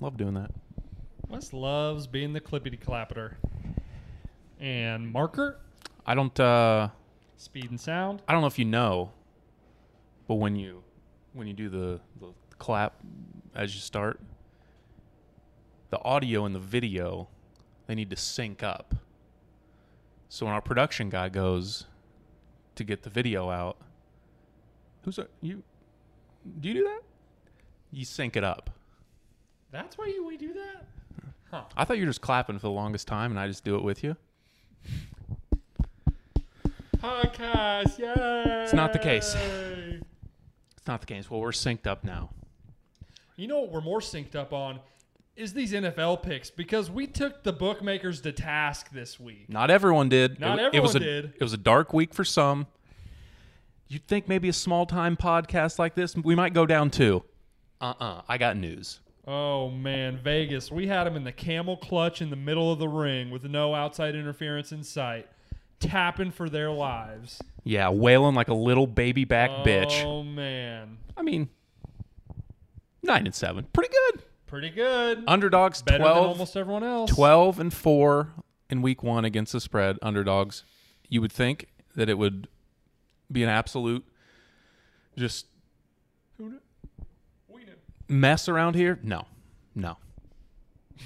Love doing that. Wes loves being the clippity clapper. And marker, I don't. uh speed and sound. I don't know if you know, but when you when you do the, the clap as you start, the audio and the video they need to sync up. So when our production guy goes to get the video out, who's a, you? Do you do that? You sync it up. That's why you, we do that? Huh. I thought you were just clapping for the longest time, and I just do it with you. Podcast, yay! It's not the case. It's not the case. Well, we're synced up now. You know what we're more synced up on is these NFL picks because we took the bookmakers to task this week. Not everyone did. Not it, it was a, everyone did. It was a dark week for some. You'd think maybe a small time podcast like this, we might go down too. Uh uh I got news. Oh man, Vegas. We had them in the camel clutch in the middle of the ring with no outside interference in sight, tapping for their lives. Yeah, wailing like a little baby back bitch. Oh man. I mean, nine and seven, pretty good. Pretty good. Underdogs Better 12, than almost everyone else. 12 and four in week one against the spread. Underdogs. You would think that it would be an absolute just. Mess around here? No, no.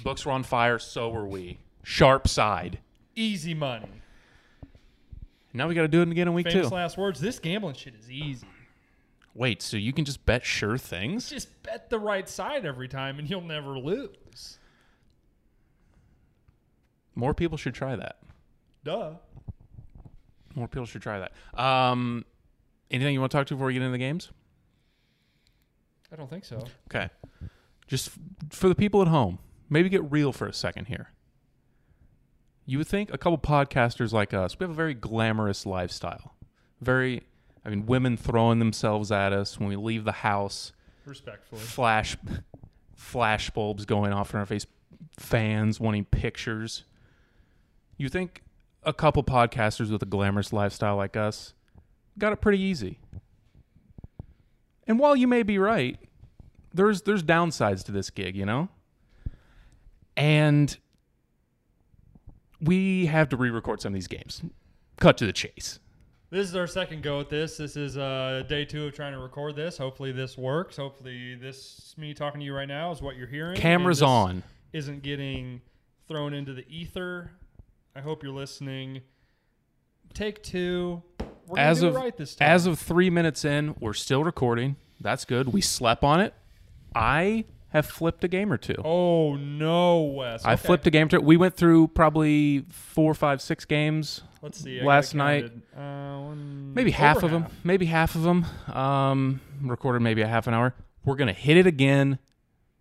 Books were on fire, so were we. Sharp side. Easy money. Now we got to do it again in week Famous two. last words. This gambling shit is easy. Wait, so you can just bet sure things? Just bet the right side every time and you'll never lose. More people should try that. Duh. More people should try that. Um, anything you want to talk to before we get into the games? I don't think so. Okay. Just f- for the people at home, maybe get real for a second here. You would think a couple podcasters like us, we have a very glamorous lifestyle. Very, I mean, women throwing themselves at us when we leave the house, Respectfully. flash, flash bulbs going off in our face, fans wanting pictures. You think a couple podcasters with a glamorous lifestyle like us got it pretty easy. And while you may be right, there's there's downsides to this gig, you know? And we have to re-record some of these games. Cut to the chase. This is our second go at this. This is uh, day two of trying to record this. Hopefully this works. Hopefully this me talking to you right now is what you're hearing. Cameras on. Isn't getting thrown into the ether. I hope you're listening. Take two. We're As of right as of 3 minutes in, we're still recording. That's good. We slept on it. I have flipped a game or two. oh no, Wes. I Okay. flipped a game or two. We went through probably four, five, six games Let's see. I last night. Uh, one, maybe half of them maybe half of them um recorded maybe a half an hour we're gonna hit it again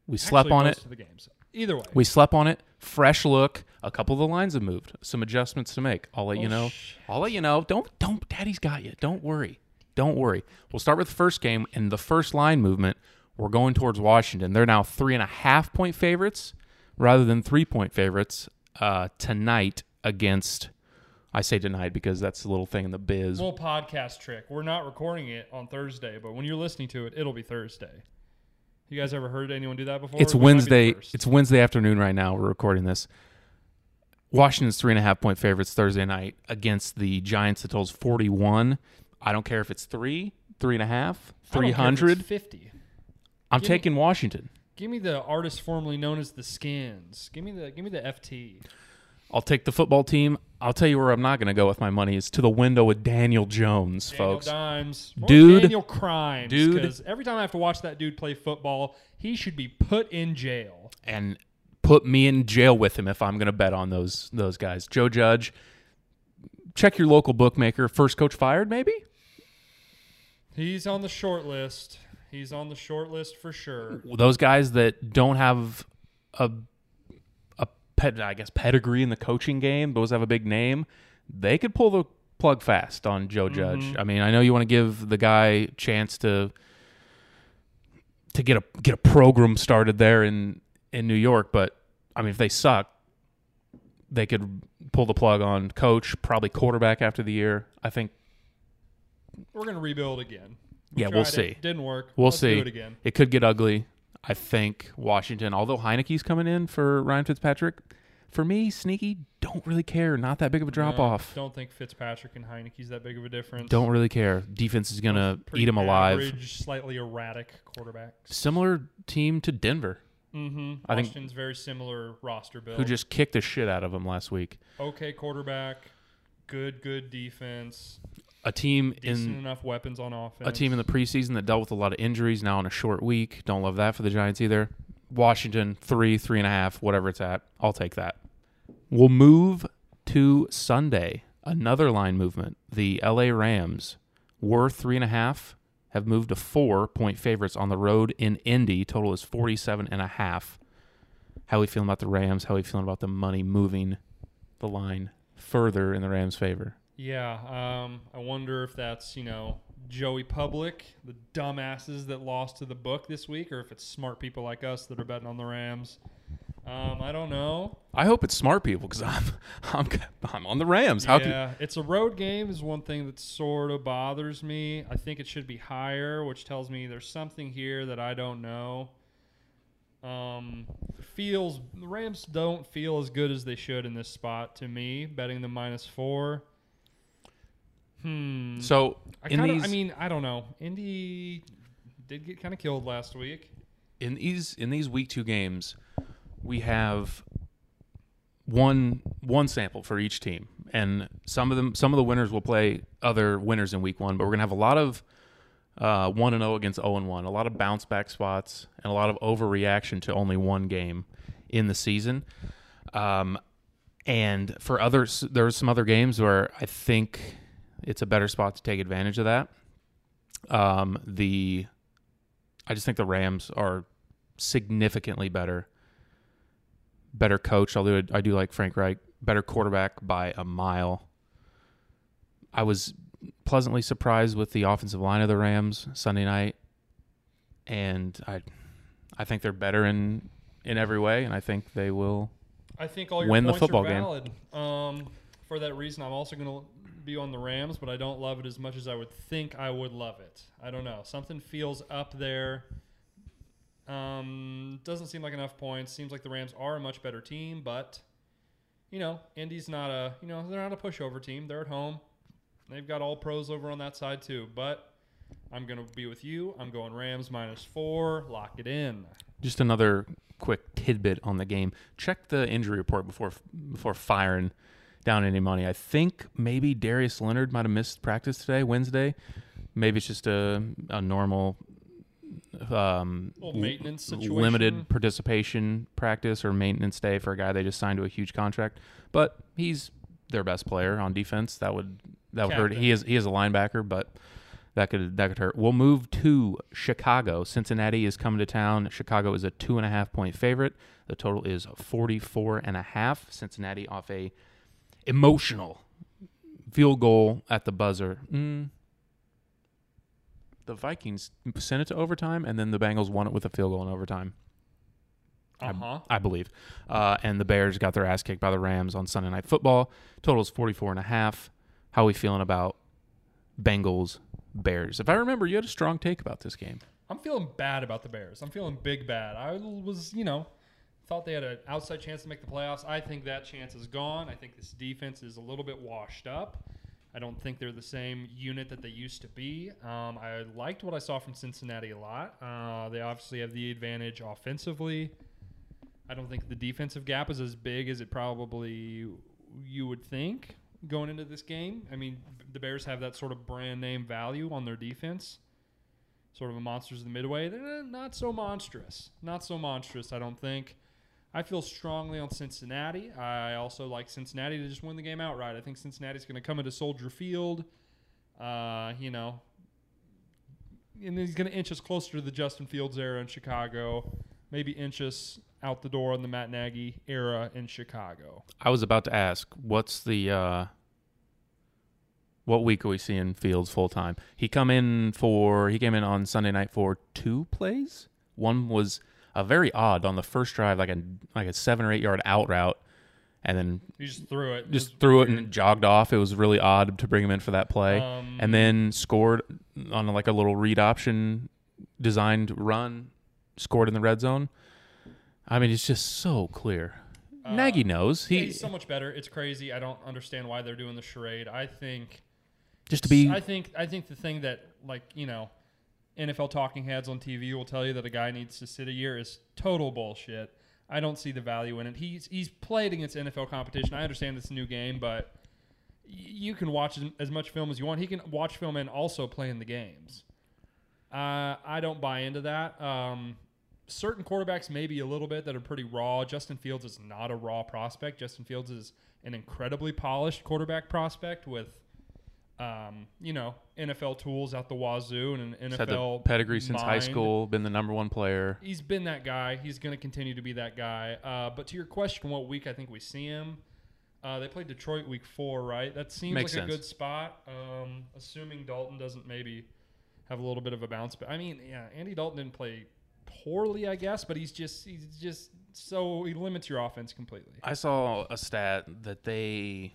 we slept Actually, on it of the games. Either way. we slept on it fresh look a couple of the lines have moved some adjustments to make i'll let you Oh, know shit. i'll let you know don't don't daddy's got you don't worry don't worry we'll start with the first game and the first line movement we're going towards washington they're now three and a half point favorites rather than three point favorites uh, tonight against i say tonight because that's the little thing in the biz Little podcast trick. We're not recording it on Thursday, but when you're listening to it, it'll be Thursday. You guys ever heard anyone do that before? It's We might be Wednesday. It's Wednesday afternoon right now. We're recording this. Washington's three and a half point favorites Thursday night against the Giants. The total's forty one. I don't care if it's three, three and a half, I don't care three if it's hundred. fifty. I'm give me- taking Washington. Give me the artist formerly known as the Skins. Give me the give me the FT. I'll take the football team. I'll tell you where I'm not going to go with my money is to the window with Daniel Jones, Daniel folks. Dimes, or Dude. Daniel Crimes, Dude. Because every time I have to watch that dude play football, he should be put in jail. and put me in jail with him if I'm going to bet on those those guys. Joe Judge. Check your local bookmaker. First coach fired, maybe. He's on the short list. He's on the short list for sure. those guys that don't have a a pet, I guess pedigree in the coaching game, those have a big name, they could pull the plug fast on Joe mm-hmm. Judge. I mean, I know you want to give the guy chance to to get a get a program started there in in New York, but I mean, if they suck, they could pull the plug on coach, probably quarterback after the year. I think We're gonna rebuild again. Yeah, we'll see. it. Didn't work. We'll Let's see. It again. It could get ugly. I think Washington, although Heinicke's coming in for Ryan Fitzpatrick, for me, sneaky, don't really care. Not that big of a drop No, off. Don't think Fitzpatrick and Heinicke's that big of a difference. Don't really care. Defense is gonna eat him alive. Average, slightly erratic quarterbacks. Similar team to Denver, Mm-hmm. I think- Washington's very similar roster build. who just kicked the shit out of them last week. okay quarterback, good good defense, A team in enough weapons on offense. a team in the preseason that dealt with a lot of injuries now in a short week. Don't love that for the Giants either. Washington three, three and a half, whatever it's at. I'll take that. We'll move to Sunday. Another line movement. The LA Rams were three and a half, have moved to four point favorites on the road in Indy. Total is 47 and a half. How are we feeling about the Rams? How are we feeling about the money moving the line further in the Rams' favor? Yeah, um, I wonder if that's you know Joey Public, the dumbasses that lost to the book this week, or if it's smart people like us that are betting on the Rams. Um, I don't know. I hope it's smart people because I'm I'm I'm on the Rams. How yeah, it's a road game is one thing that sort of bothers me. I think it should be higher, which tells me there's something here that I don't know. Um, feels the Rams don't feel as good as they should in this spot to me. Betting the minus four. Hmm. so I in kind of. these I mean, I don't know. Indy did get kind of killed last week. in these in these week two games, we have one one sample for each team, and some of them some of the winners will play other winners in week one, but we're gonna have a lot of uh, one and zero against zero and one, a lot of bounce back spots, and a lot of overreaction to only one game in the season. Um, and for others, there's some other games where I think it's a better spot to take advantage of that. Um, the I just think the Rams are significantly better, better coach. Although I do like Frank Reich, better quarterback by a mile. I was pleasantly surprised with the offensive line of the Rams Sunday night, and I, I think they're better in in every way, and I think they will. I think all your Win the points football are game. valid. Um, for that reason, I'm also going to be on the Rams, but I don't love it as much as I would think I would love it. I don't know. Something feels up there. Um, doesn't seem like enough points. Seems like the Rams are a much better team, but you know, Indy's not a you know they're not a pushover team. They're at home. They've got all pros over on that side too. But I'm gonna be with you. I'm going Rams minus four. Lock it in. Just another quick tidbit on the game. Check the injury report before before firing down any money. I think maybe Darius Leonard might have missed practice today, Wednesday. Maybe it's just a a normal um, maintenance situation. limited participation practice or maintenance day for a guy they just signed to a huge contract. But he's their best player on defense. That would that would hurt. He is he is a linebacker, but that could that could hurt. We'll move to Chicago. Cincinnati is coming to town. Chicago is a two and a half point favorite. The total is 44 and a half. Cincinnati off a emotional field goal at the buzzer. Mm. The Vikings sent it to overtime, and then the Bengals won it with a field goal in overtime. Uh huh. I believe. Uh, and the Bears got their ass kicked by the Rams on Sunday Night Football. Total is 44 and a half. How are we feeling about Bengals Bears? If I remember, you had a strong take about this game. I'm feeling bad about the Bears. I'm feeling big bad. I was, you know, thought they had an outside chance to make the playoffs. I think that chance is gone. I think this defense is a little bit washed up. I don't think they're the same unit that they used to be. Um, I liked what I saw from Cincinnati a lot. Uh, they obviously have the advantage offensively. I don't think the defensive gap is as big as it probably you would think going into this game. I mean, the Bears have that sort of brand name value on their defense sort of a monsters of the midway. They're not so monstrous. Not so monstrous, I don't think. I feel strongly on Cincinnati. I also like Cincinnati to just win the game outright. I think Cincinnati's going to come into Soldier Field, uh, you know, and he's going to inch us closer to the Justin Fields era in Chicago, maybe inch us out the door on the Matt Nagy era in Chicago. I was about to ask, what's the uh, what week are we seeing Fields full time? He come in for he came in on Sunday night for two plays. One was a very odd on the first drive, like a like a seven or eight yard out route, and then He just threw it. just was threw it and jogged off. It was really odd to bring him in for that play, Um, and then scored on like a little read option designed run scored in the red zone. I mean, it's just so clear. Nagy knows he he's so much better. It's crazy. I don't understand why they're doing the charade. I think just to be I think I think the thing that like you know, NFL talking heads on TV will tell you that a guy needs to sit a year is total bullshit. I don't see the value in it. He's he's played against NFL competition. I understand a new game, but you can watch as- as much film as you want. He can watch film and also play in the games. Uh, I don't buy into that. Um, certain quarterbacks maybe a little bit that are pretty raw. Justin Fields is not a raw prospect. Justin Fields is an incredibly polished quarterback prospect with, um, you know, NFL tools out the wazoo and an NFL pedigree since high school, been the number one player. He's been that guy. He's going to continue to be that guy. Uh, but to your question, what week I think we see him? Uh, they played Detroit week four, right? That seems Makes like sense. a good spot. Um, assuming Dalton doesn't maybe have a little bit of a bounce. But I mean, yeah, Andy Dalton didn't play poorly, I guess, but he's just he's just so he limits your offense completely. I saw a stat that they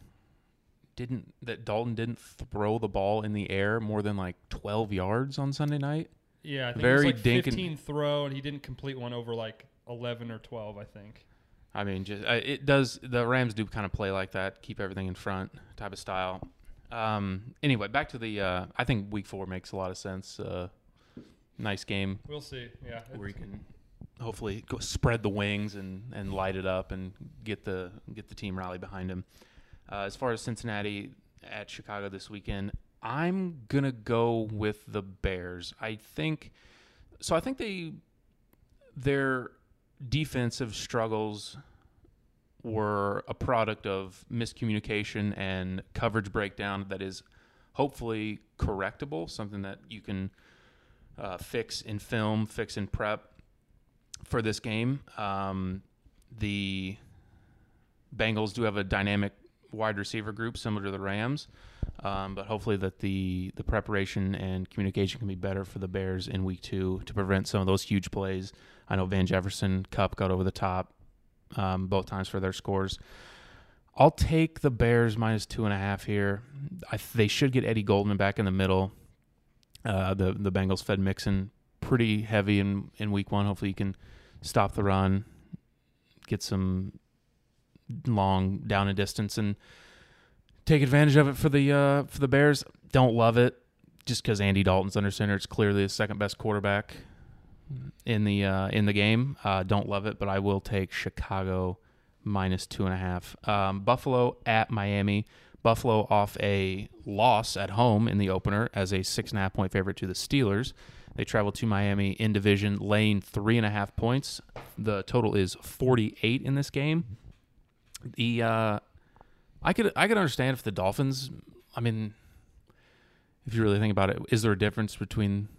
didn't that Dalton didn't throw the ball in the air more than like 12 yards on Sunday night. Yeah, I think Very it was like dink and- throw, and he didn't complete one over like 11 or 12, I think. I mean, just uh, it does. The Rams do kind of play like that, keep everything in front type of style. Um, anyway, back to the. Uh, I think Week Four makes a lot of sense. Uh, nice game We'll see. Yeah, where you can hopefully go spread the wings and, and light it up and get the get the team rally behind him. Uh, as far as Cincinnati at Chicago this weekend, I'm gonna go with the Bears. I think so. I think they their defensive struggles were a product of miscommunication and coverage breakdown that is hopefully correctable, something that you can uh, fix in film, fix in prep for this game. Um, the Bengals do have a dynamic wide receiver group similar to the Rams, um, but hopefully that the the preparation and communication can be better for the Bears in Week Two to prevent some of those huge plays. I know Van Jefferson Kupp got over the top um, both times for their scores. I'll take the Bears minus two and a half here. I, they should get Eddie Goldman back in the middle. Uh, the the Bengals fed Mixon pretty heavy in in week one. Hopefully, you can stop the run, get some long down a distance, and take advantage of it for the uh, for the Bears. Don't love it just because Andy Dalton's under center. It's clearly the second best quarterback in the uh, in the game. Uh, don't love it, but I will take Chicago minus two and a half. Um, Buffalo at Miami. Buffalo off a loss at home in the opener as a six and a half point favorite to the Steelers. They travel to Miami in division, laying three and a half points. The total is 48 in this game. The uh, I could I could understand if the Dolphins. I mean, if you really think about it, is there a difference between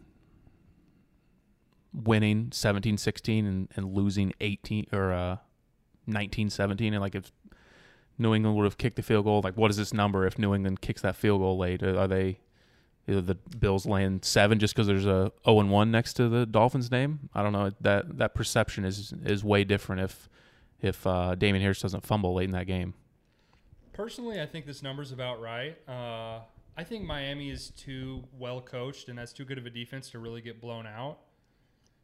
winning 17-16 and, and losing 18 or uh, 19-17 and like if New England would have kicked the field goal, like what is this number if New England kicks that field goal late? Are they either the Bills laying seven just because there's a 0 and 1 next to the Dolphins name? I don't know. That that perception is is way different if if uh, Damien Harris doesn't fumble late in that game. Personally, I think this number's about right. Uh, I think Miami is too well coached and has too good of a defense to really get blown out.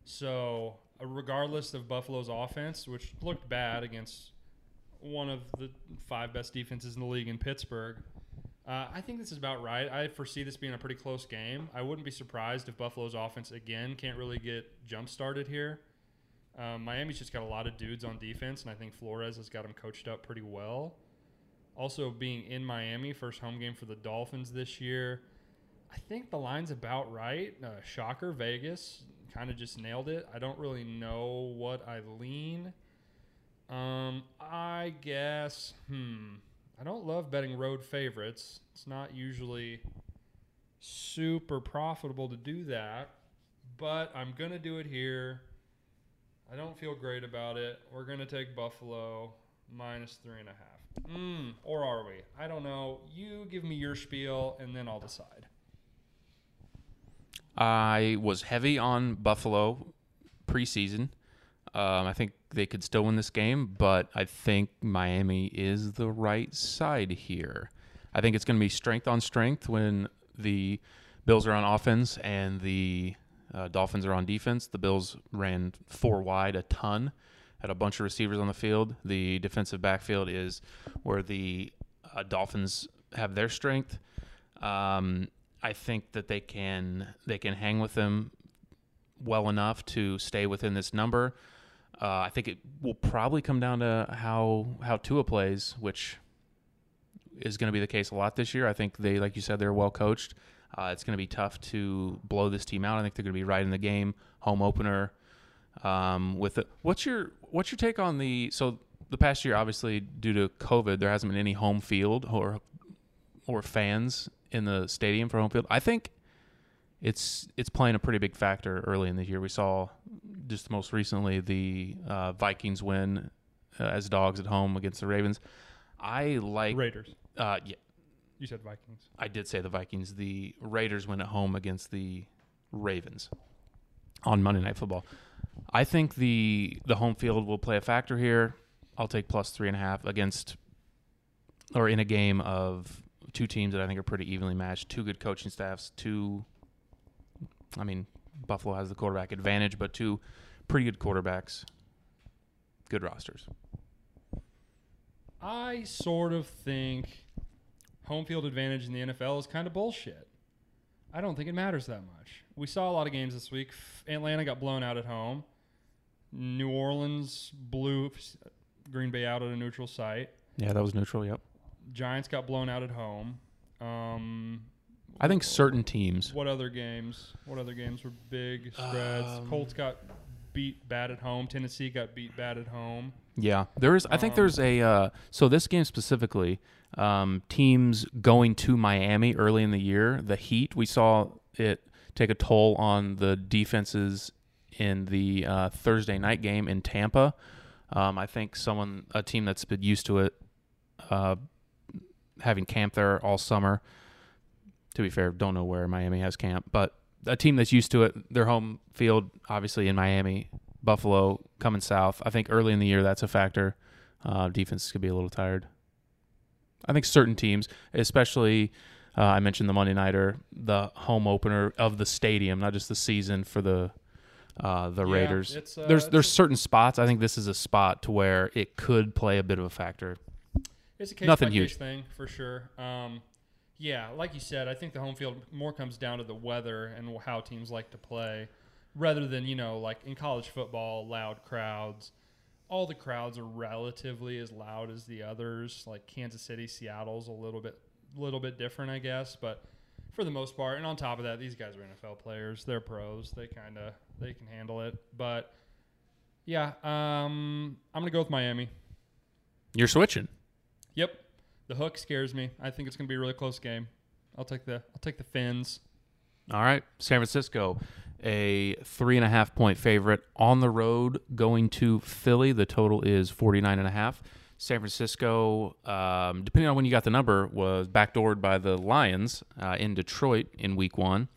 So, uh, regardless of Buffalo's offense, which looked bad against one of the five best defenses in the league in Pittsburgh, uh, I think this is about right. I foresee this being a pretty close game. I wouldn't be surprised if Buffalo's offense again can't really get jump started here. Um, Miami's just got a lot of dudes on defense, and I think Flores has got them coached up pretty well. Also, being in Miami, first home game for the Dolphins this year. I think the line's about right. Uh, shocker, Vegas kind of just nailed it. I don't really know what I lean. Um, I guess, hmm. I don't love betting road favorites. It's not usually super profitable to do that, but I'm to do it here. I don't feel great about it. We're going to take Buffalo minus three and a half. Mm, or are we? I don't know. You give me your spiel, and then I'll decide. I was heavy on Buffalo preseason. Um, I think they could still win this game, but I think Miami is the right side here. I think it's going to be strength on strength when the Bills are on offense and the Uh, Dolphins are on defense. The Bills ran four wide a ton, had a bunch of receivers on the field. The defensive backfield is where the uh, Dolphins have their strength. Um, I think that they can they can hang with them well enough to stay within this number. Uh, I think it will probably come down to how how Tua plays, which is going to be the case a lot this year. I think they, like you said, they're well coached. Uh, it's going to be tough to blow this team out. I think they're going to be right in the game, home opener. Um, with it, what's your what's your take on the so the past year? Obviously, due to COVID, there hasn't been any home field or or fans in the stadium for home field. I think it's it's playing a pretty big factor early in the year. We saw just most recently the uh, Vikings win uh, as dogs at home against the Ravens. I like Raiders. uh, yeah, You said Vikings. I did say the Vikings. The Raiders went at home against the Ravens on Monday Night Football. I think the the home field will play a factor here. I'll take plus three and a half against or in a game of two teams that I think are pretty evenly matched. Two good coaching staffs. Two, I mean, Buffalo has the quarterback advantage, but two pretty good quarterbacks. Good rosters. I sort of think home field advantage in the NFL is kind of bullshit. I don't think it matters that much. We saw a lot of games this week. Atlanta got blown out at home. New Orleans blew Green Bay out at a neutral site. Yeah, that was neutral. Yep. Giants got blown out at home. Um, I think certain teams. What other games? What other games were big spreads? Um, Colts got beat bad at home. Tennessee got beat bad at home. Yeah, there is. I think Um, there's a. Uh, so this game specifically, um, teams going to Miami early in the year, the Heat. We saw it take a toll on the defenses in the uh, Thursday night game in Tampa. Um, I think someone, a team that's been used to it, uh, having camp there all summer. To be fair, don't know where Miami has camp, but a team that's used to it, their home field, obviously in Miami, Buffalo coming south. I think early in the year that's a factor. Uh, defense could be a little tired. I think certain teams, especially uh, I mentioned the Monday nighter, the home opener of the stadium, not just the season for the uh, the Yeah, Raiders. uh, there's there's certain spots. I think this is a spot to where it could play a bit of a factor. It's a case Nothing by huge. case thing for sure. Um, yeah, like you said, I think the home field more comes down to the weather and how teams like to play, rather than you know like in college football, loud crowds. All the crowds are relatively as loud as the others. Like Kansas City, Seattle's a little bit, little bit different, I guess, but for the most part. And on top of that, these guys are NFL players. They're pros. They kind of they can handle it. But yeah, um, I'm gonna go with Miami. You're switching. Yep. The hook scares me. I think it's going to be a really close game. I'll take the I'll take the Fins. All right, San Francisco, a three and a half point favorite on the road going to Philly. The total is 49 and a half. San Francisco, um, depending on when you got the number, was backdoored by the Lions uh, in Detroit in week one.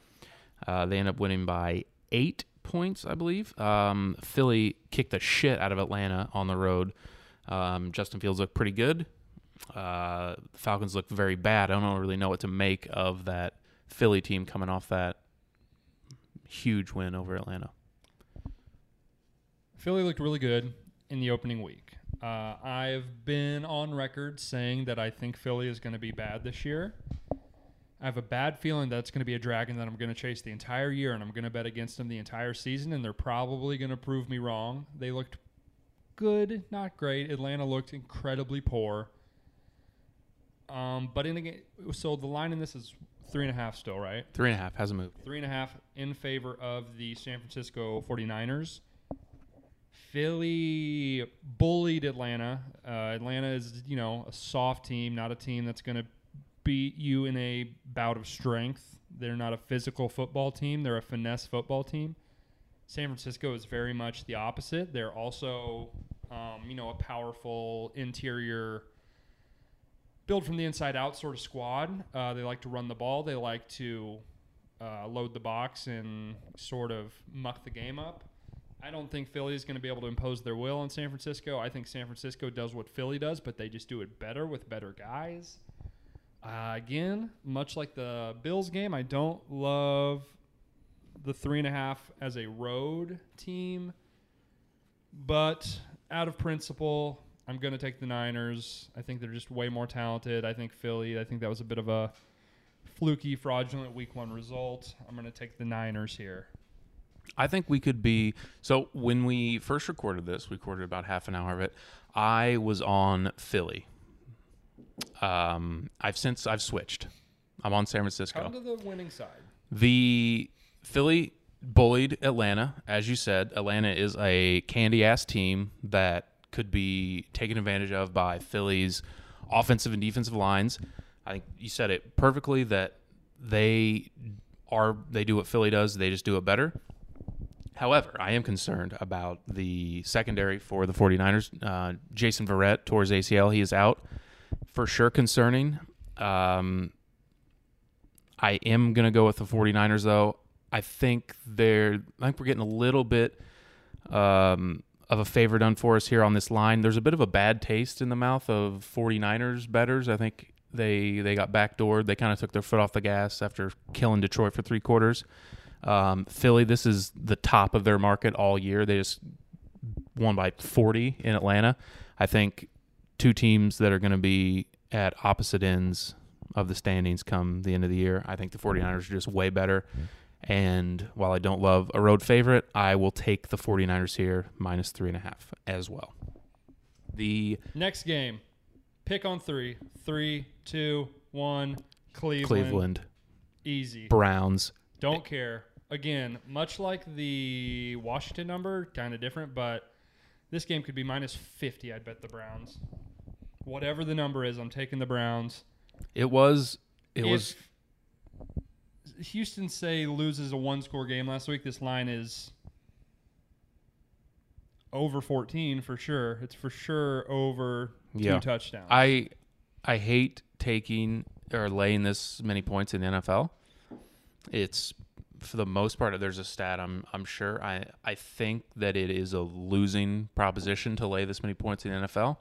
Uh, they end up winning by eight points, I believe. Um, Philly kicked the shit out of Atlanta on the road. Um, Justin Fields looked pretty good. Uh, the Falcons look very bad. I don't really know what to make of that Philly team coming off that huge win over Atlanta. Philly looked really good in the opening week. Uh, I've been on record saying that I think Philly is going to be bad this year. I have a bad feeling that's going to be a dragon that I'm going to chase the entire year, and I'm going to bet against them the entire season, and they're probably going to prove me wrong. They looked good, not great. Atlanta looked incredibly poor. Um, but in a so the line in this is three and a half still, right? Three and a half hasn't moved. three and a half in favor of the San Francisco 49ers. Philly bullied Atlanta. Uh, Atlanta is, you know, a soft team, not a team that's going to beat you in a bout of strength. They're not a physical football team, they're a finesse football team. San Francisco is very much the opposite. They're also, um, you know, a powerful interior build from the inside out sort of squad. Uh, they like to run the ball. They like to uh, load the box and sort of muck the game up. I don't think Philly is going to be able to impose their will on San Francisco. I think San Francisco does what Philly does, but they just do it better with better guys. Uh, again, much like the Bills game, I don't love the three and a half as a road team, but out of principle, I'm going to take the Niners. I think they're just way more talented. I think Philly. I think that was a bit of a fluky, fraudulent Week One result. I'm going to take the Niners here. I think we could be. So when we first recorded this, we recorded about half an hour of it. I was on Philly. Um, I've since I've switched. I'm on San Francisco. Come to the winning side. The Philly bullied Atlanta, as you said. Atlanta is a candy ass team that could be taken advantage of by Philly's offensive and defensive lines. I think you said it perfectly that they are they do what Philly does, they just do it better. However, I am concerned about the secondary for the 49ers. Uh, Jason Verrett tore his ACL. He is out. For sure concerning. Um, I am going to go with the 49ers, though. I think they're. I think we're getting a little bit um, of a favor done for us here on this line. There's a bit of a bad taste in the mouth of 49ers betters. I think they they got backdoored. They kind of took their foot off the gas after killing Detroit for three quarters. Um, Philly, this is the top of their market all year. They just won by 40 in Atlanta. I think two teams that are going to be at opposite ends of the standings come the end of the year. I think the 49ers are just way better. And while I don't love a road favorite, I will take the 49ers here minus three and a half as well. The Next game. Pick on three. Three, two, one. Cleveland. Cleveland Easy. Browns. Don't care. Again, much like the Washington number, kind of different, but this game could be minus 50. I'd bet the Browns. Whatever the number is, I'm taking the Browns. It was. It If was. Houston say loses a one score game last week. This line is over 14 for sure. It's for sure over two Yeah. touchdowns. I I hate taking or laying this many points in the NFL. It's for the most part there's a stat I'm I'm sure I I think that it is a losing proposition to lay this many points in the NFL.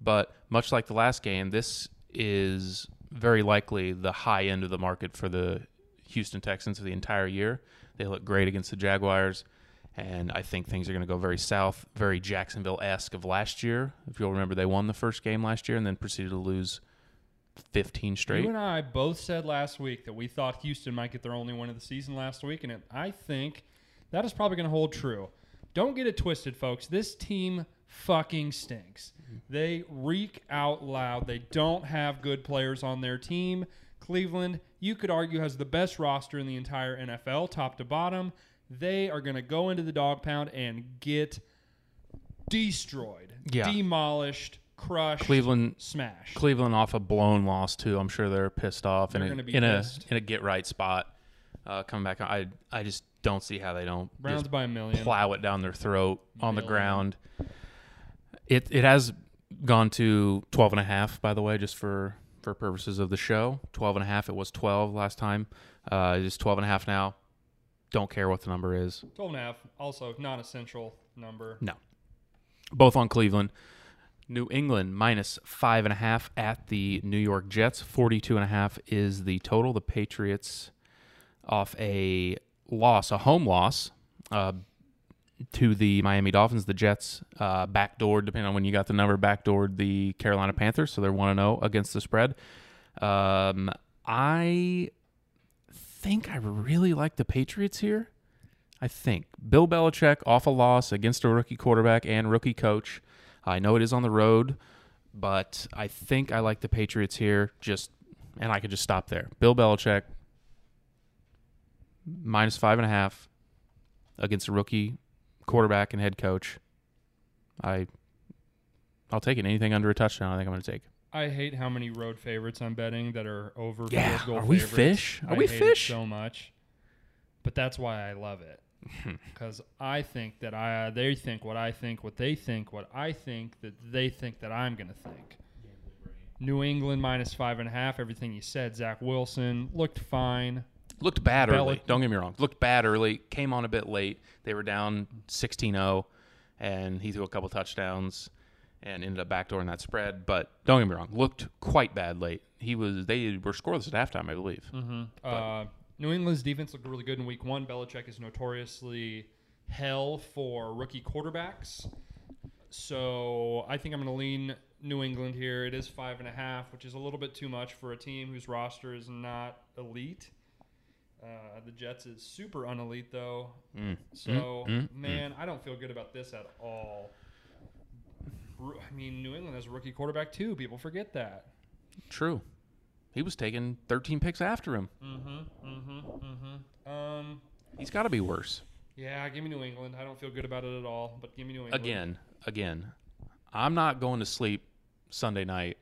But much like the last game, this is very likely the high end of the market for the Houston Texans for the entire year. They look great against the Jaguars. And I think things are going to go very south, very Jacksonville esque of last year. If you'll remember, they won the first game last year and then proceeded to lose 15 straight. You and I both said last week that we thought Houston might get their only win of the season last week, and it, I think that is probably going to hold true. Don't get it twisted, folks. This team fucking stinks. They reek out loud. They don't have good players on their team. Cleveland, you could argue, has the best roster in the entire NFL, top to bottom. They are going to go into the dog pound and get destroyed, Yeah. demolished, crushed, Cleveland smashed. Cleveland off a blown loss too. I'm sure they're pissed off They're in gonna a be in pissed. a in a get right spot. Uh, coming back, I I just don't see how they don't Browns by a million. plow it down their throat on the ground. It it has gone to 12 and a half by the way just for for purposes of the show. 12 and a half it was 12 last time. Uh it is 12 and a half now. Don't care what the number is. 12 and a half, also non essential number. No. Both on Cleveland. New England minus five and a half at the New York Jets. 42 and a half is the total. The Patriots off a loss, a home loss uh, to the Miami Dolphins. The Jets uh, backdoored, depending on when you got the number, backdoored the Carolina Panthers. So they're 1 0 against the spread. Um, I think I really like the Patriots here. I think Bill Belichick off a loss against a rookie quarterback and rookie coach. I know it is on the road, but I think I like the Patriots here. Just and I could just stop there. Bill Belichick minus five and a half against a rookie quarterback and head coach. I I'll take it. Anything under a touchdown, I think I'm going to take. I hate how many road favorites I'm betting that are over Yeah, field goal are we favorites. fish? Are I we fish? so much? But that's why I love it. Hmm. Because I think that I they think what I think, what they think, what I think that they think that I'm going to think. New England minus five and a half. Everything you said. Zach Wilson looked fine. Looked bad early. Belichick- Don't get me wrong. Looked bad early. Came on a bit late. They were down 16-0, and he threw a couple touchdowns and ended up backdooring that spread. But don't get me wrong. Looked quite bad late. He was. They were scoreless at halftime, I believe. Mm-hmm. Uh, New England's defense looked really good in week one. Belichick is notoriously hell for rookie quarterbacks. So I think I'm going to lean New England here. It is five and a half, which is a little bit too much for a team whose roster is not elite. Uh, the Jets is super unelite though. Mm. So Mm, mm, man, I don't feel good about this at all. I mean, New England has a rookie quarterback too. People forget that. True. He was taking 13 picks after him. Mm-hmm. Mm-hmm. Mm-hmm. Um. He's got to be worse. Yeah, give me New England. I don't feel good about it at all, but give me New England. Again, again, I'm not going to sleep Sunday night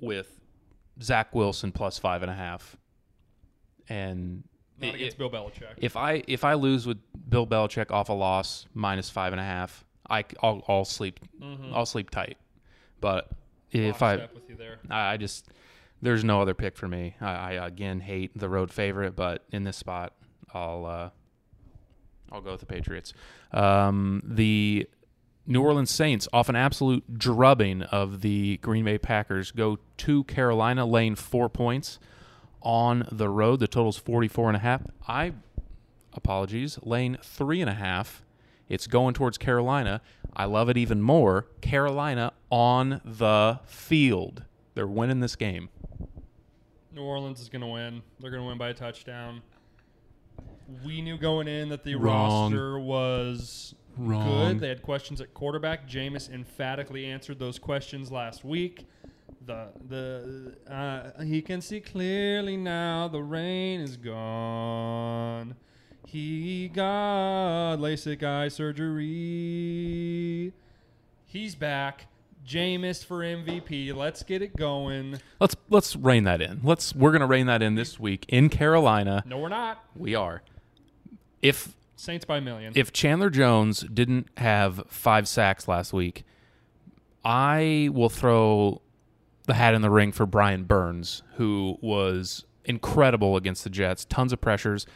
with Zach Wilson plus five and a half. And Not against Bill Belichick. if I if I lose with Bill Belichick off a loss minus five and a half, I will I'll sleep Mhm. I'll sleep tight. But if Lockstep I with you there. I I just there's no other pick for me. I, I again hate the road favorite, but in this spot, I'll uh, I'll go with the Patriots. Um, the New Orleans Saints, off an absolute drubbing of the Green Bay Packers, go to Carolina, laying four points on the road. The total's 44 and a half. I apologies, laying three and a half. It's going towards Carolina. I love it even more. Carolina on the field. They're winning this game. New Orleans is going to win. They're going to win by a touchdown. We knew going in that the Wrong. roster was Wrong. good. They had questions at quarterback. Jameis emphatically answered those questions last week. The the uh, he can see clearly now. The rain is gone. He got LASIK eye surgery. He's back. Jameis for MVP. Let's get it going. Let's let's rein that in. Let's we're gonna rein that in this week in Carolina. No, we're not. We are. If Saints by a million. if Chandler Jones didn't have five sacks last week, I will throw the hat in the ring for Brian Burns, who was incredible against the Jets. Tons of pressures.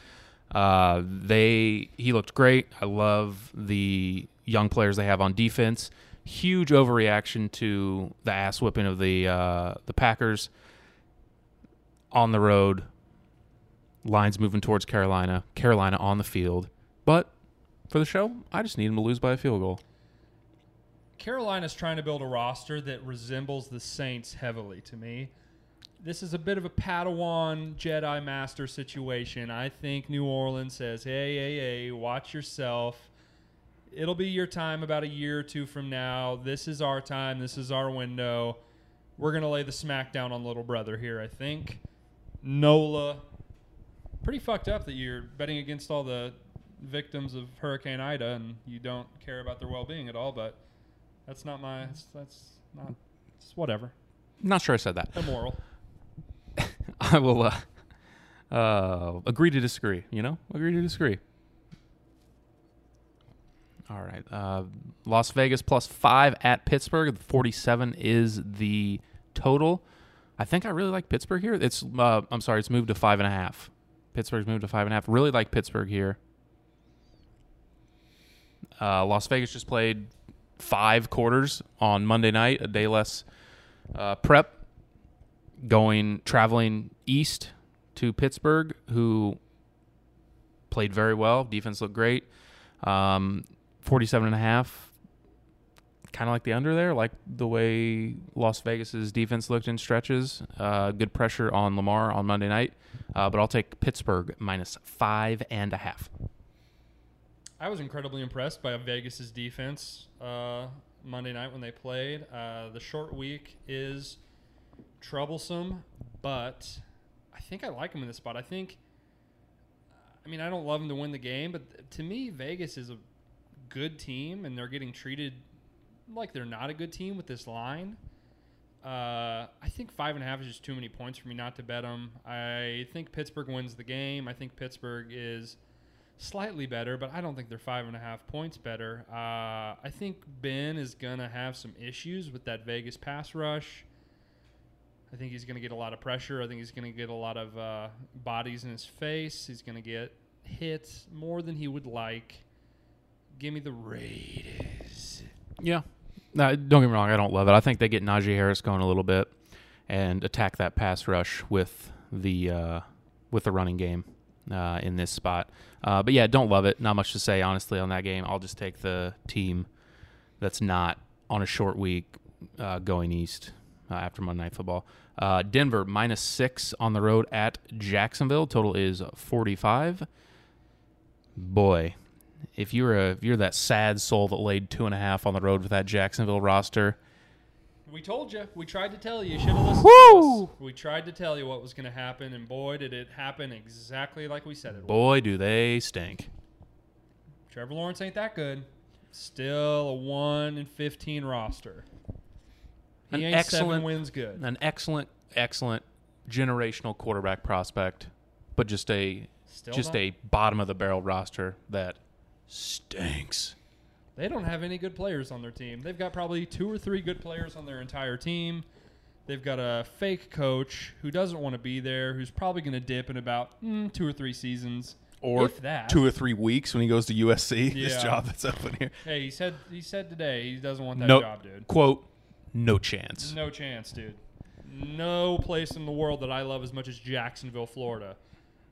Uh, they he looked great. I love the young players they have on defense. Huge overreaction to the ass whipping of the uh, the Packers on the road. Lines moving towards Carolina. Carolina on the field. But for the show, I just need him to lose by a field goal. Carolina's trying to build a roster that resembles the Saints heavily to me. This is a bit of a Padawan Jedi Master situation. I think New Orleans says, hey, hey, hey, watch yourself. It'll be your time about a year or two from now. This is our time. This is our window. We're going to lay the smackdown on little brother here, I think. NOLA. Pretty fucked up that you're betting against all the victims of Hurricane Ida and you don't care about their well being at all, but that's not my. That's, that's not. It's whatever. Not sure I said that. Immoral. I will uh, uh, agree to disagree. You know, agree to disagree. All right. Uh, Las Vegas plus five at Pittsburgh. Forty-seven is the total. I think I really like Pittsburgh here. It's uh, I'm sorry, it's moved to five and a half. Pittsburgh's moved to five and a half. Really like Pittsburgh here. Uh, Las Vegas just played five quarters on Monday night, a day less uh, prep going traveling east to Pittsburgh, who played very well. Defense looked great. Um, 47 and a half. Kind of like the under there, like the way Las Vegas's defense looked in stretches. Uh, good pressure on Lamar on Monday night, uh, but I'll take Pittsburgh minus five and a half. I was incredibly impressed by Vegas's defense uh, Monday night when they played. Uh, the short week is troublesome, but I think I like them in this spot. I think, I mean, I don't love them to win the game, but to me, Vegas is a good team, and they're getting treated like they're not a good team with this line. Uh, I think five and a half is just too many points for me not to bet them. I think Pittsburgh wins the game. I think Pittsburgh is slightly better, but I don't think they're five and a half points better. Uh, I think Ben is going to have some issues with that Vegas pass rush. I think he's going to get a lot of pressure. I think he's going to get a lot of uh, bodies in his face. He's going to get hit more than he would like. Give me the Raiders. Yeah. No, don't get me wrong. I don't love it. I think they get Najee Harris going a little bit and attack that pass rush with the uh, with the running game. Uh, in this spot. Uh, but yeah, don't love it. Not much to say honestly on that game. I'll just take the team that's not on a short week uh, going east uh, after Monday Night Football. Uh, Denver minus six on the road at Jacksonville. Total is forty-five. Boy, if you're a if you're that sad soul that laid two and a half on the road with that Jacksonville roster, We told you. We tried to tell you. You should have listened Woo! to us. We tried to tell you what was going to happen, and boy, did it happen exactly like we said it would. boy, do they stink. Trevor Lawrence ain't that good. Still a 1 in 15 roster. He An ain't seven excellent- wins good. An excellent, excellent generational quarterback prospect, but just a Still just not- a bottom of the barrel roster that stinks. They don't have any good players on their team. They've got probably two or three good players on their entire team. They've got a fake coach who doesn't want to be there, who's probably going to dip in about mm, two or three seasons, Or if that. two or three weeks when he goes to USC. This Yeah. job that's open here. Hey, he said he said today he doesn't want that No job, dude. quote, no chance. No chance, dude. No place in the world that I love as much as Jacksonville, Florida,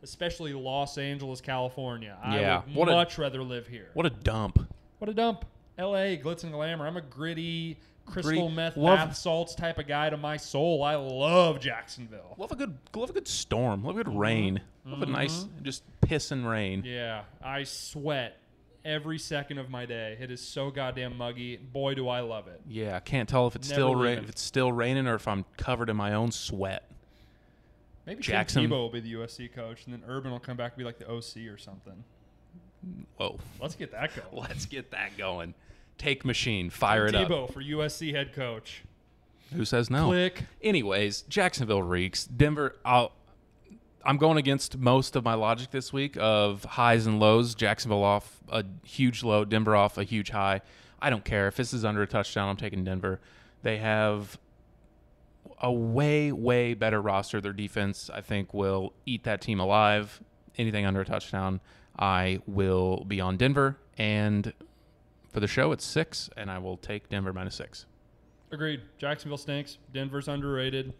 especially Los Angeles, California. Yeah, I would what a- much rather live here. What a dump. What a dump. L.A. glitz and glamour. I'm a gritty, crystal Gritty. meth, Love- bath salts type of guy to my soul. I love Jacksonville. Love a good love a good storm. Love a good mm-hmm. rain. Love a nice mm-hmm. just piss and rain. Yeah, I sweat every second of my day. It is so goddamn muggy. Boy, do I love it. Yeah, I can't tell if it's Never still rain, leaving. if it's still raining or if I'm covered in my own sweat. Maybe Jackson- Tim Tebow will be the USC coach, and then Urban will come back and be like the OC or something. Whoa. Let's get that going. Let's get that going. Take machine, fire it up. For USC head coach. Who says no? Click. Anyways, Jacksonville reeks. Denver. I'll, I'm going against most of my logic this week of highs and lows. Jacksonville off a huge low, Denver off a huge high. I don't care if this is under a touchdown. I'm taking Denver. They have a way way better roster. Their defense, I think, will eat that team alive. Anything under a touchdown, I will be on Denver. And for the show, it's six, and I will take Denver minus six. Agreed. Jacksonville stinks. Denver's underrated.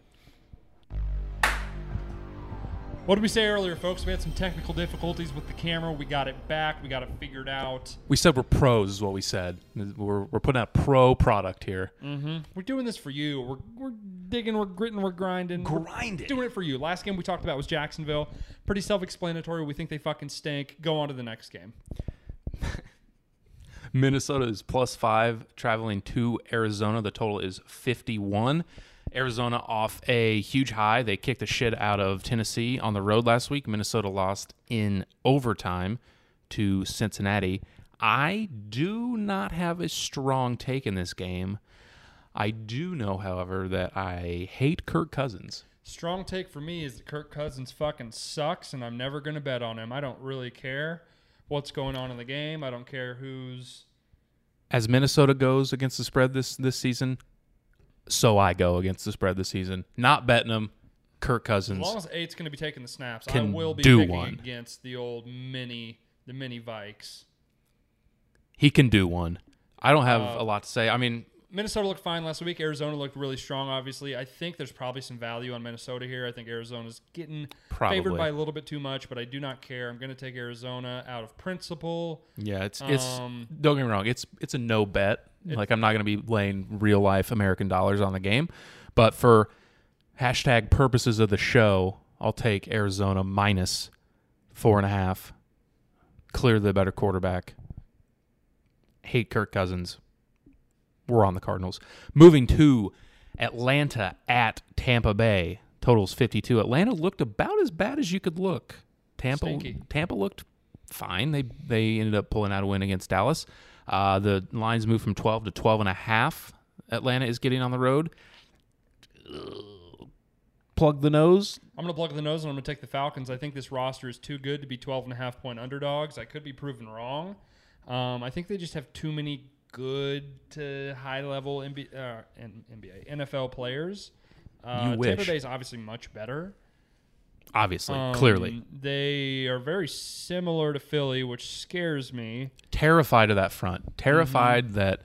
What did we say earlier, folks? We had some technical difficulties with the camera. We got it back. We got it figured out. We said we're pros, is what we said. We're, we're putting out pro product here. Mm-hmm. We're doing this for you. We're, we're digging, we're gritting, we're grinding. We're Grinding. doing it for you. Last game we talked about was Jacksonville. Pretty self explanatory. We think they fucking stink. Go on to the next game. Minnesota is plus five, traveling to Arizona. The total is 51. Arizona off a huge high. They kicked the shit out of Tennessee on the road last week. Minnesota lost in overtime to Cincinnati. I do not have a strong take in this game. I do know, however, that I hate Kirk Cousins. Strong take for me is that Kirk Cousins fucking sucks, and I'm never going to bet on him. I don't really care what's going on in the game. I don't care who's. as Minnesota goes against the spread this this season, so I go against the spread this season. Not betting them. Kirk Cousins. As long as eight's going to be taking the snaps, I will be do picking one. against the old mini, the mini Vikes. he can do one. I don't have Uh, a lot to say. I mean, Minnesota looked fine last week. Arizona looked really strong. Obviously, I think there's probably some value on Minnesota here. I think Arizona's getting Probably. favored by a little bit too much, but I do not care. I'm going to take Arizona out of principle. yeah, it's it's. Um, don't get me wrong. It's it's a no bet. like I'm not going to be laying real life American dollars on the game, but for hashtag purposes of the show, I'll take Arizona minus four and a half. Clearly the better quarterback. Hate Kirk Cousins. We're on the Cardinals. Moving to Atlanta at Tampa Bay. Totals 52. Atlanta looked about as bad as you could look. Tampa Stinky. Tampa looked fine. They they ended up pulling out a win against Dallas. Uh, the lines moved from 12 to 12 and a half. Atlanta is getting on the road. Plug the nose. I'm going to plug the nose and I'm going to take the Falcons. I think this roster is too good to be 12 and a half point underdogs. I could be proven wrong. Um, I think they just have too many good to high level NBA, uh, NBA NFL players. Uh, You wish. Tampa Bay is obviously much better. Obviously, Um, clearly. They are very similar to Philly, which scares me. Terrified of that front. Terrified Mm-hmm. that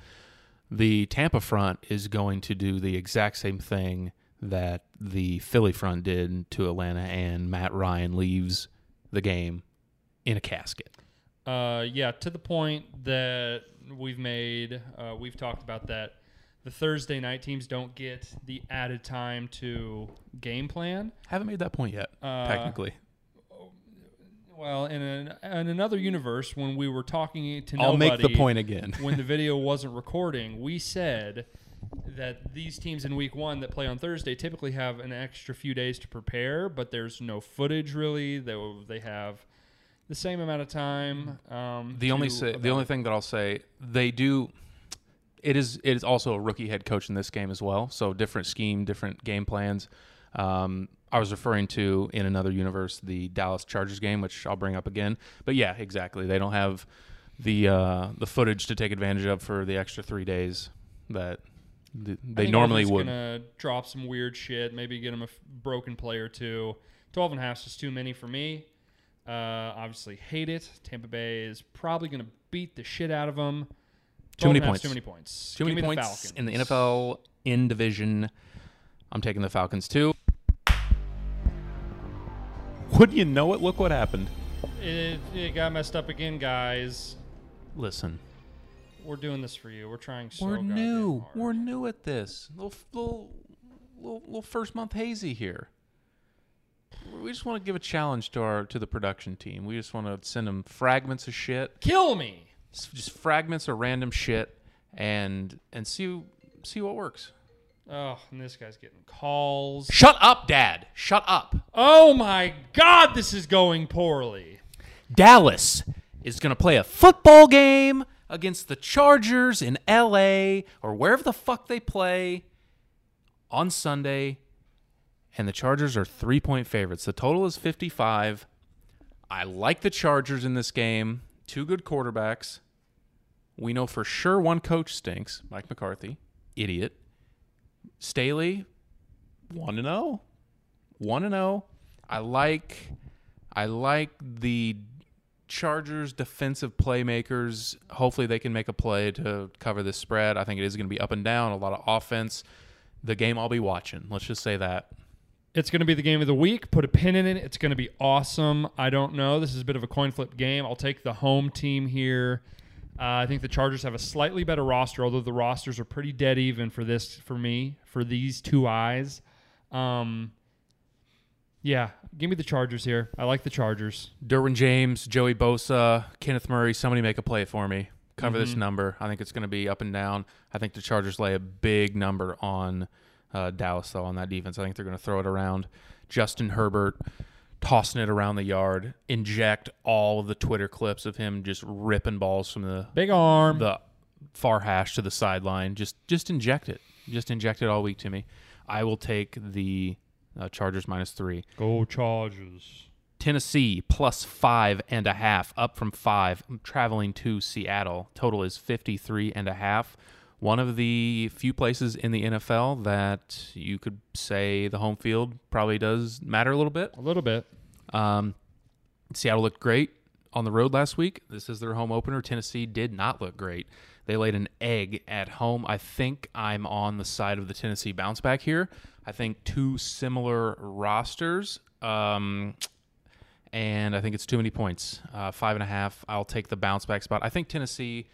the Tampa front is going to do the exact same thing that the Philly front did to Atlanta and Matt Ryan leaves the game in a casket. Uh, yeah, to the point that we've made, uh, we've talked about that. The Thursday night teams don't get the added time to game plan. Haven't made that point yet, Uh, technically. Well, in, an, in another universe, when we were talking to I'll nobody, make the point again. when the video wasn't recording, we said that these teams in week one that play on Thursday typically have an extra few days to prepare, but there's no footage really. They they have the same amount of time. Um, The only say, the only thing that I'll say they do it is it is also a rookie head coach in this game as well. So different scheme, different game plans. Um, I was referring to in another universe the Dallas Chargers game, which I'll bring up again. But yeah, exactly. They don't have the uh, the footage to take advantage of for the extra three days that th- they think normally would. Gonna drop some weird shit. Maybe get him a f- broken play or two. Twelve and a half is too many for me. Uh, obviously, hate it. Tampa Bay is probably going to beat the shit out of them. Too many 12 and a half's points. Too many points. Too Give many me the points in the NFL in division. I'm taking the Falcons too. Wouldn't you know it? Look what happened. It, it got messed up again, guys. Listen, We're doing this for you. We're trying so we're new. hard. We're new at this. Little, little, little, little first month hazy here. We just want to give a challenge to our to the production team. We just want to send them fragments of shit, Kill me. just fragments of random shit, and and see see what works. Oh, and this guy's getting calls. Shut up, Dad. Shut up. Oh my God, this is going poorly. Dallas is going to play a football game against the Chargers in LA or wherever the fuck they play on Sunday. And the Chargers are three point favorites. The total is 55. I like the Chargers in this game. Two good quarterbacks. We know for sure one coach stinks Mike McCarthy. Idiot. Staley, 1 to 0. 1 to 0. I like I like the Chargers defensive playmakers. Hopefully they can make a play to cover this spread. I think it is going to be up and down, a lot of offense. The game I'll be watching. Let's just say that. It's going to be the game of the week. Put a pin in it. It's going to be awesome. I don't know. This is a bit of a coin flip game. I'll take the home team here. Uh, I think the Chargers have a slightly better roster, although the rosters are pretty dead even for this for me for these two eyes. Um, yeah, give me the Chargers here. I like the Chargers. Derwin James, Joey Bosa, Kenneth Murray, somebody make a play for me. Cover this number. I think it's going to be up and down. I think the Chargers lay a big number on uh, Dallas, though, on that defense. I think they're going to throw it around. Justin Herbert tossing it around the yard, inject all of the Twitter clips of him just ripping balls from the Big arm. the far hash to the sideline. Just just inject it. Just inject it all week to me. I will take the uh, Chargers minus three. Go Chargers. Tennessee plus five and a half, up from five. I'm traveling to Seattle. Total is 53 and a half. One of the few places in the NFL that you could say the home field probably does matter a little bit. A little bit. Um, Seattle looked great on the road last week. This is their home opener. Tennessee did not look great. They laid an egg at home. I think I'm on the side of the Tennessee bounce back here. I think two similar rosters. Um, and I think it's too many points. Uh, five and a half. I'll take the bounce back spot. I think Tennessee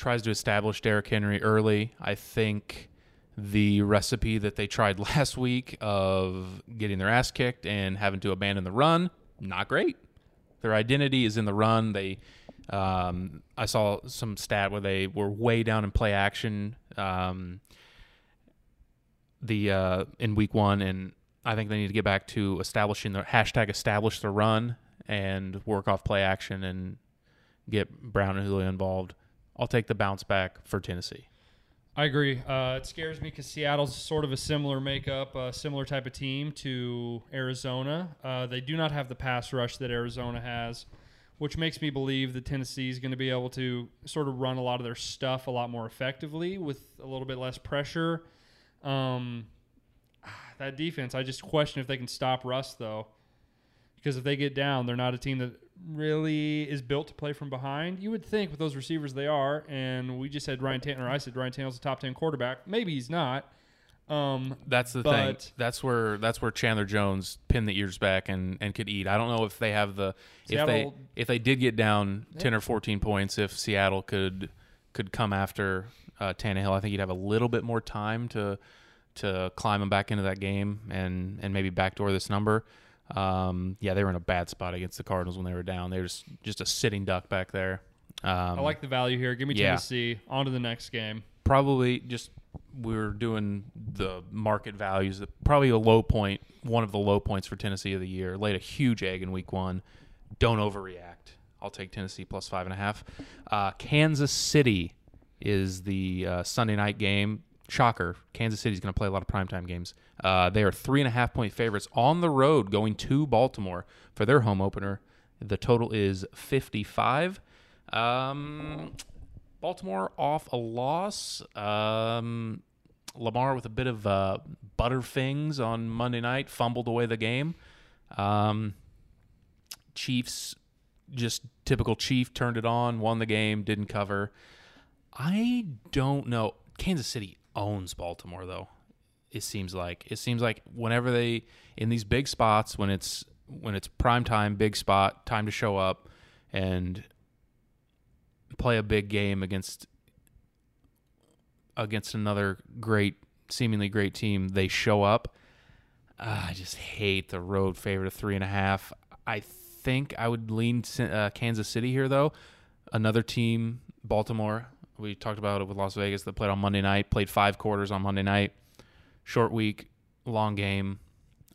tries to establish Derrick Henry early. I think the recipe that they tried last week of getting their ass kicked and having to abandon the run, not great. Their identity is in the run. They, um, I saw some stat where they were way down in play action. Um, the uh, in week one, and I think they need to get back to establishing the hashtag establish the run and work off play action and get Brown and Julio involved. I'll take the bounce back for Tennessee. I agree. Uh, it scares me because Seattle's sort of a similar makeup, a similar type of team to Arizona. Uh, they do not have the pass rush that Arizona has, which makes me believe that Tennessee is going to be able to sort of run a lot of their stuff a lot more effectively with a little bit less pressure. Um, that defense, I just question if they can stop Russ though, because if they get down, they're not a team that really is built to play from behind. You would think with those receivers they are, and we just said Ryan Tannehill. I said Ryan Tannehill's a top ten quarterback. Maybe he's not. Um, That's the thing. That's where that's where Chandler Jones pinned the ears back and, and could eat. I don't know if they have the if they if they did get down ten or fourteen points, if Seattle could could come after uh, Tannehill, I think you'd have a little bit more time to to climb him back into that game and and maybe backdoor this number. Um, yeah, they were in a bad spot against the Cardinals when they were down. They were just just a sitting duck back there. Um, I like the value here. Give me yeah. Tennessee. On to the next game. probably just we are doing the market values. Probably a low point, one of the low points for Tennessee of the year. Laid a huge egg in week one. Don't overreact. I'll take Tennessee plus five and a half. Uh, Kansas City is the uh, Sunday night game. Shocker. Kansas City's going to play a lot of primetime games. Uh, they are three and a half point favorites on the road going to Baltimore for their home opener. The total is 55. Um, Baltimore off a loss. Um, Lamar with a bit of uh, butterfings on Monday night, fumbled away the game. Um, Chiefs, just typical Chief, turned it on, won the game, didn't cover. I don't know. Kansas City owns Baltimore though. It seems like it seems like whenever they in these big spots when it's when it's prime time, big spot, time to show up and play a big game against against another great, seemingly great team, they show up. Uh, I just hate the road favorite of three and a half. I think I would lean uh, Kansas City here, though. Another team, Baltimore. We talked about it with Las Vegas that played on Monday night, played five quarters on Monday night. Short week, long game.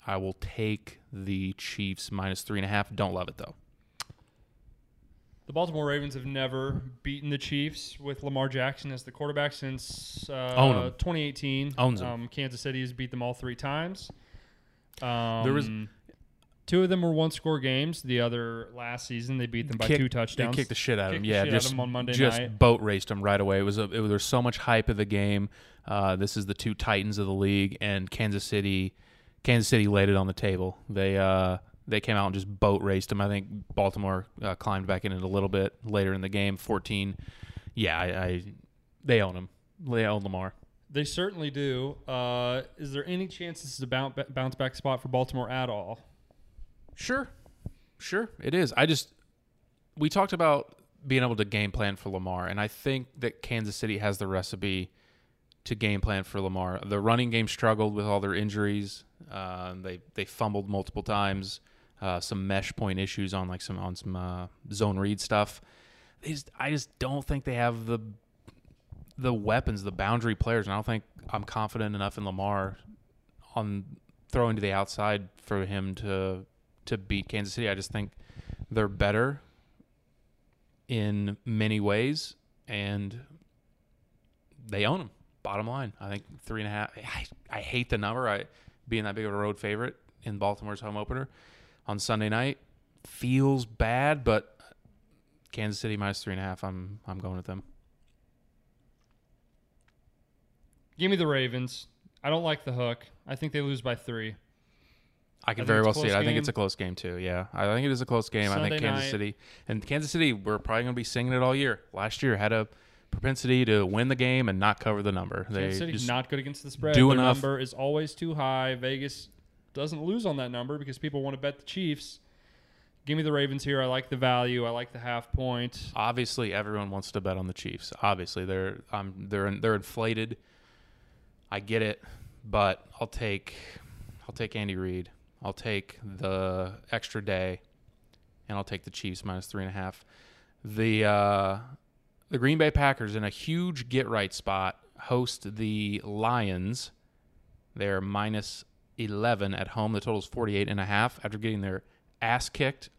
I will take the Chiefs minus three and a half. Don't love it, though. The Baltimore Ravens have never beaten the Chiefs with Lamar Jackson as the quarterback since uh, Own 'em. 2018. Owns 'em. Um, Kansas City has beat them all three times. Um, There was- two of them were one-score games. The other last season they beat them by Kick- two touchdowns. They kicked the shit out of them. Yeah, shit out of just him on Monday just night. boat raced them right away. It was a, it was there's so much hype of the game. Uh, this is the two titans of the league, and Kansas City, Kansas City laid it on the table. They uh they came out and just boat raced them. I think Baltimore uh, climbed back in it a little bit later in the game. 14. Yeah, I, I they own them. They own Lamar. They certainly do. Uh, is there any chance this is a bounce back spot for Baltimore at all? Sure. Sure, it is. I just we talked about being able to game plan for Lamar, and I think that Kansas City has the recipe to game plan for Lamar. The running game struggled with all their injuries. Uh, they they fumbled multiple times. Uh, some mesh point issues on like some on some uh, zone read stuff. They just, I just don't think they have the the weapons, the boundary players, and I don't think I'm confident enough in Lamar on throwing to the outside for him to to beat Kansas City. I just think they're better in many ways, and they own them. Bottom line, I think three and a half. I, I hate the number. I being that big of a road favorite in Baltimore's home opener on Sunday night feels bad, but Kansas City minus three and a half. I'm I'm going with them. Give me the Ravens. I don't like the hook. I think they lose by three. I can think very well see it. close I think it's a close game too. Yeah, I think it is a close game. I think Kansas night. City and Kansas City. We're probably going to be singing it all year. Last year had a propensity to win the game and not cover the number. They Kansas City's not good against the spread. do Their enough- number is always too high. Vegas doesn't lose on that number because people want to bet the Chiefs. Give me the Ravens here. I like the value. I like the half point. obviously everyone wants to bet on the Chiefs. Obviously they're um, they're they're inflated. I get it, but I'll take I'll take Andy Reid. I'll take the extra day, and I'll take the Chiefs minus three and a half. The uh, the Green Bay Packers in a huge get right spot host the Lions. They're minus eleven at home. The total is forty eight and a half after getting their ass kicked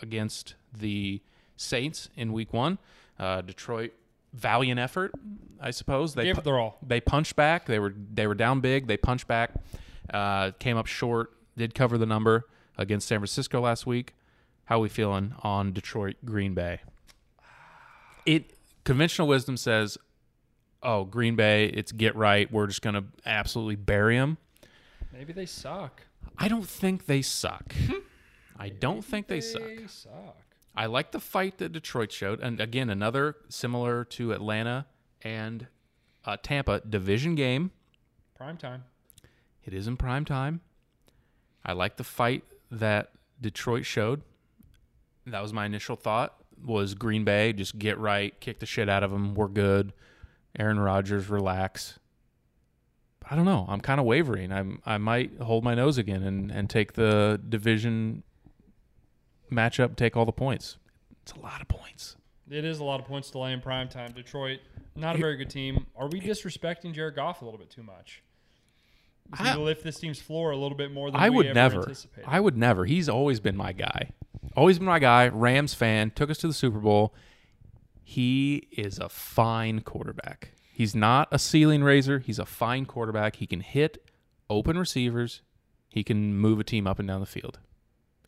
against the Saints in Week One. Uh, Detroit valiant effort, I suppose. They Gave pu- it their all. they punched back. They were they were down big. They punched back. Uh, came up short. Did cover the number against San Francisco last week. How we feeling on Detroit Green Bay? It conventional wisdom says, "Oh, Green Bay, it's get right. We're just gonna absolutely bury them." Maybe they suck. I don't think they suck. I don't think they suck. They suck. I like the fight that Detroit showed, and again, another similar to Atlanta and uh, Tampa division game. Prime time. It is in prime time. I like the fight that Detroit showed. That was my initial thought. Was Green Bay just get right, kick the shit out of them. We're good. Aaron Rodgers, relax. I don't know. I'm kind of wavering. I'm I might hold my nose again and and take the division matchup, take all the points. It's a lot of points. It is a lot of points to lay in prime time. Detroit, not a very good team. Are we disrespecting Jared Goff a little bit too much? I- to lift this team's floor a little bit more than I we would ever never. I would never. He's always been my guy. Always been my guy. Rams fan. Took us to the Super Bowl. He is a fine quarterback. He's not a ceiling raiser. He's a fine quarterback. He can hit open receivers. He can move a team up and down the field.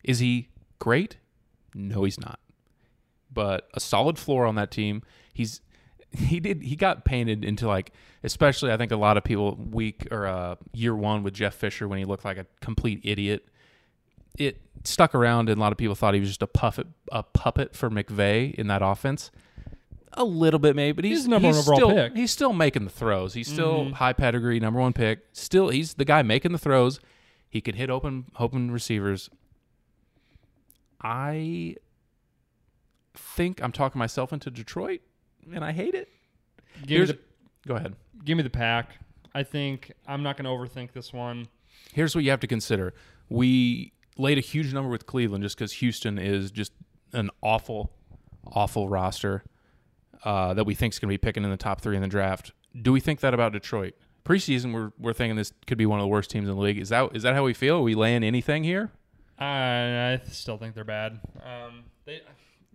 Is he great? No, he's not. But a solid floor on that team. He's he did he got painted into like especially I think a lot of people week or uh, year one with Jeff Fisher when he looked like a complete idiot. It stuck around and a lot of people thought he was just a puppet a puppet for McVay in that offense. A little bit maybe, but he's, He's number one overall still pick. he's still making the throws. He's still Mhm. high pedigree, number one pick. Still he's the guy making the throws. He can hit open open receivers. I think I'm talking myself into Detroit, and I hate it. give, me the, go ahead. give me the pack. I think I'm not going to overthink this one. Here's what you have to consider. We laid a huge number with Cleveland just because Houston is just an awful, awful roster uh, that we think is going to be picking in the top three in the draft. Do we think that about Detroit? Preseason, we're, we're thinking this could be one of the worst teams in the league. Is that is that how we feel? Are we laying anything here? I, I still think they're bad. Um, they,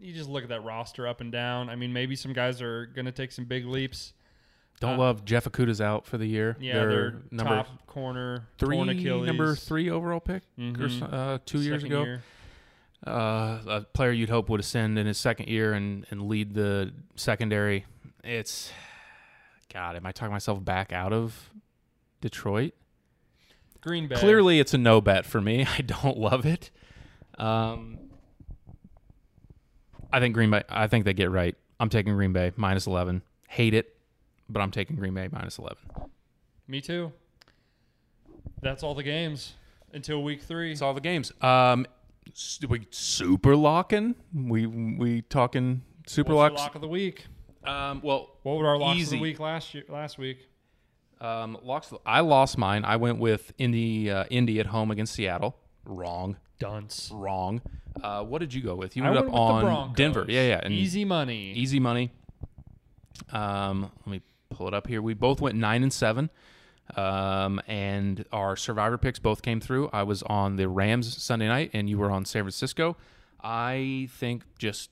you just look at that roster up and down. I mean, maybe some guys are going to take some big leaps. Don't Uh, love Jeff Okudah's out for the year. Yeah, Their their number top corner, three, Achilles, number three overall pick, or Mhm. so- uh, two years ago. year. uh, a player you'd hope would ascend in his second year and, and lead the secondary. It's God, am I talking myself back out of Detroit? Green Bay. Clearly, it's a no bet for me. I don't love it. Um, I think Green Bay. I think they get right. I'm taking Green Bay minus eleven. Hate it, but I'm taking Green Bay minus eleven. Me too. That's all the games until week three. It's all the games. Um, we super locking. We we talking super What's locks. lock of the week? Um, well, What were our locks of the week last year? Last week, Um, locks. I lost mine. I went with Indy. Uh, Indy at home against Seattle. Wrong. dunce. Wrong. Uh, what did you go with? You I went went up with the on Broncos. Denver. Yeah, yeah. And Easy money. easy money. Um, let me pull it up here. We both went nine and seven. Um, and our survivor picks both came through. I was on the Rams Sunday night, and you were on San Francisco. I think just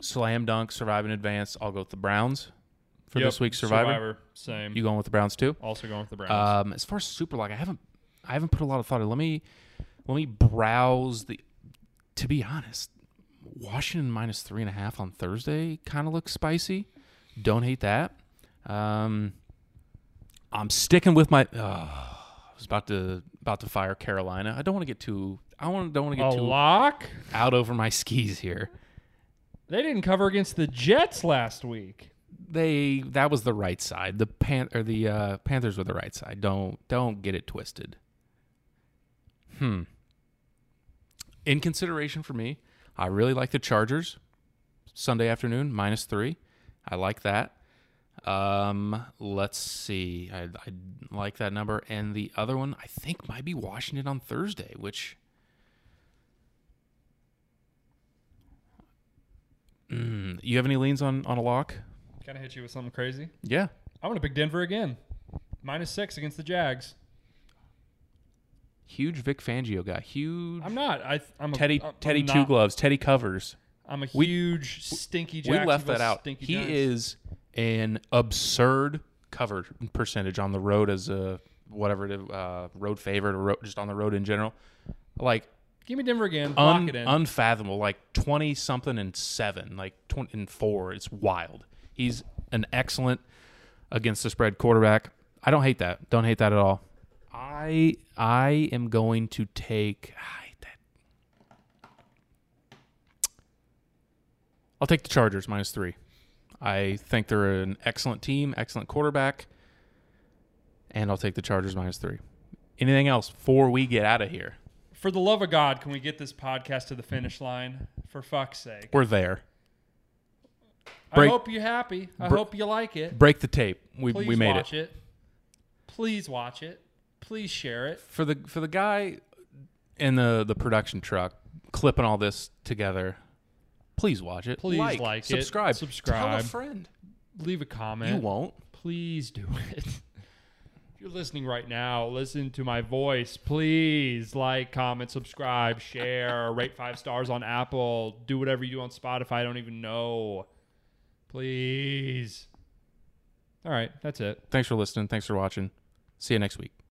slam dunk, survive in advance. I'll go with the Browns for Yep, this week's survivor. Same. You going with the Browns too? also going with the Browns. Um, as far as super lock, I haven't I haven't put a lot of thought in. Let me let me browse the. To be honest, Washington minus three and a half on Thursday kind of looks spicy. Don't hate that. Um, I'm sticking with my. Uh, I was about to about to fire Carolina. I don't want to get too. I want don't want to a get too lock? out over my skis here. They didn't cover against the Jets last week. They that was the right side. The pan or the uh, Panthers were the right side. Don't don't get it twisted. Hmm. In consideration for me, I really like the Chargers. Sunday afternoon minus three. I like that. Um, let's see. I, I like that number, and the other one I think might be Washington on Thursday, which. Mm, you have any leans on on a lock? Kind of hit you with something crazy. Yeah. I'm gonna pick Denver again. Minus six against the Jags. Huge Vic Fangio guy. Huge I'm not. I, I'm a, Teddy I'm Teddy not- two gloves. Teddy covers. I'm a We- huge stinky. we left that out. Stinky He Giants. is an absurd cover percentage on the road as a whatever it is, uh, road favorite or ro- just on the road in general. Like Give me Denver again. Lock un- it in. unfathomable. Like twenty something and seven. Like twenty and four. It's wild. He's an excellent against the spread quarterback. I don't hate that. Don't hate that at all. I I am going to take. I hate that. I'll take the Chargers minus three. I think they're an excellent team, excellent quarterback, and I'll take the Chargers minus three. Anything else before we get out of here? For the love of God, can we get this podcast to the finish line? For fuck's sake. We're there. I Break- hope you're happy. I Bre- hope you like it. Break the tape. We Please we made watch it. it. Please watch it. Please share it. for the for the guy in the the production truck clipping all this together. Please watch it. Please like it. subscribe, Tell a Subscribe. friend. Leave a comment. You won't. Please do it. if you're listening right now, listen to my voice. Please like, comment, subscribe, share, rate five stars on Apple. Do whatever you do on Spotify. I don't even know. Please. All right, that's it. Thanks for listening. Thanks for watching. See you next week.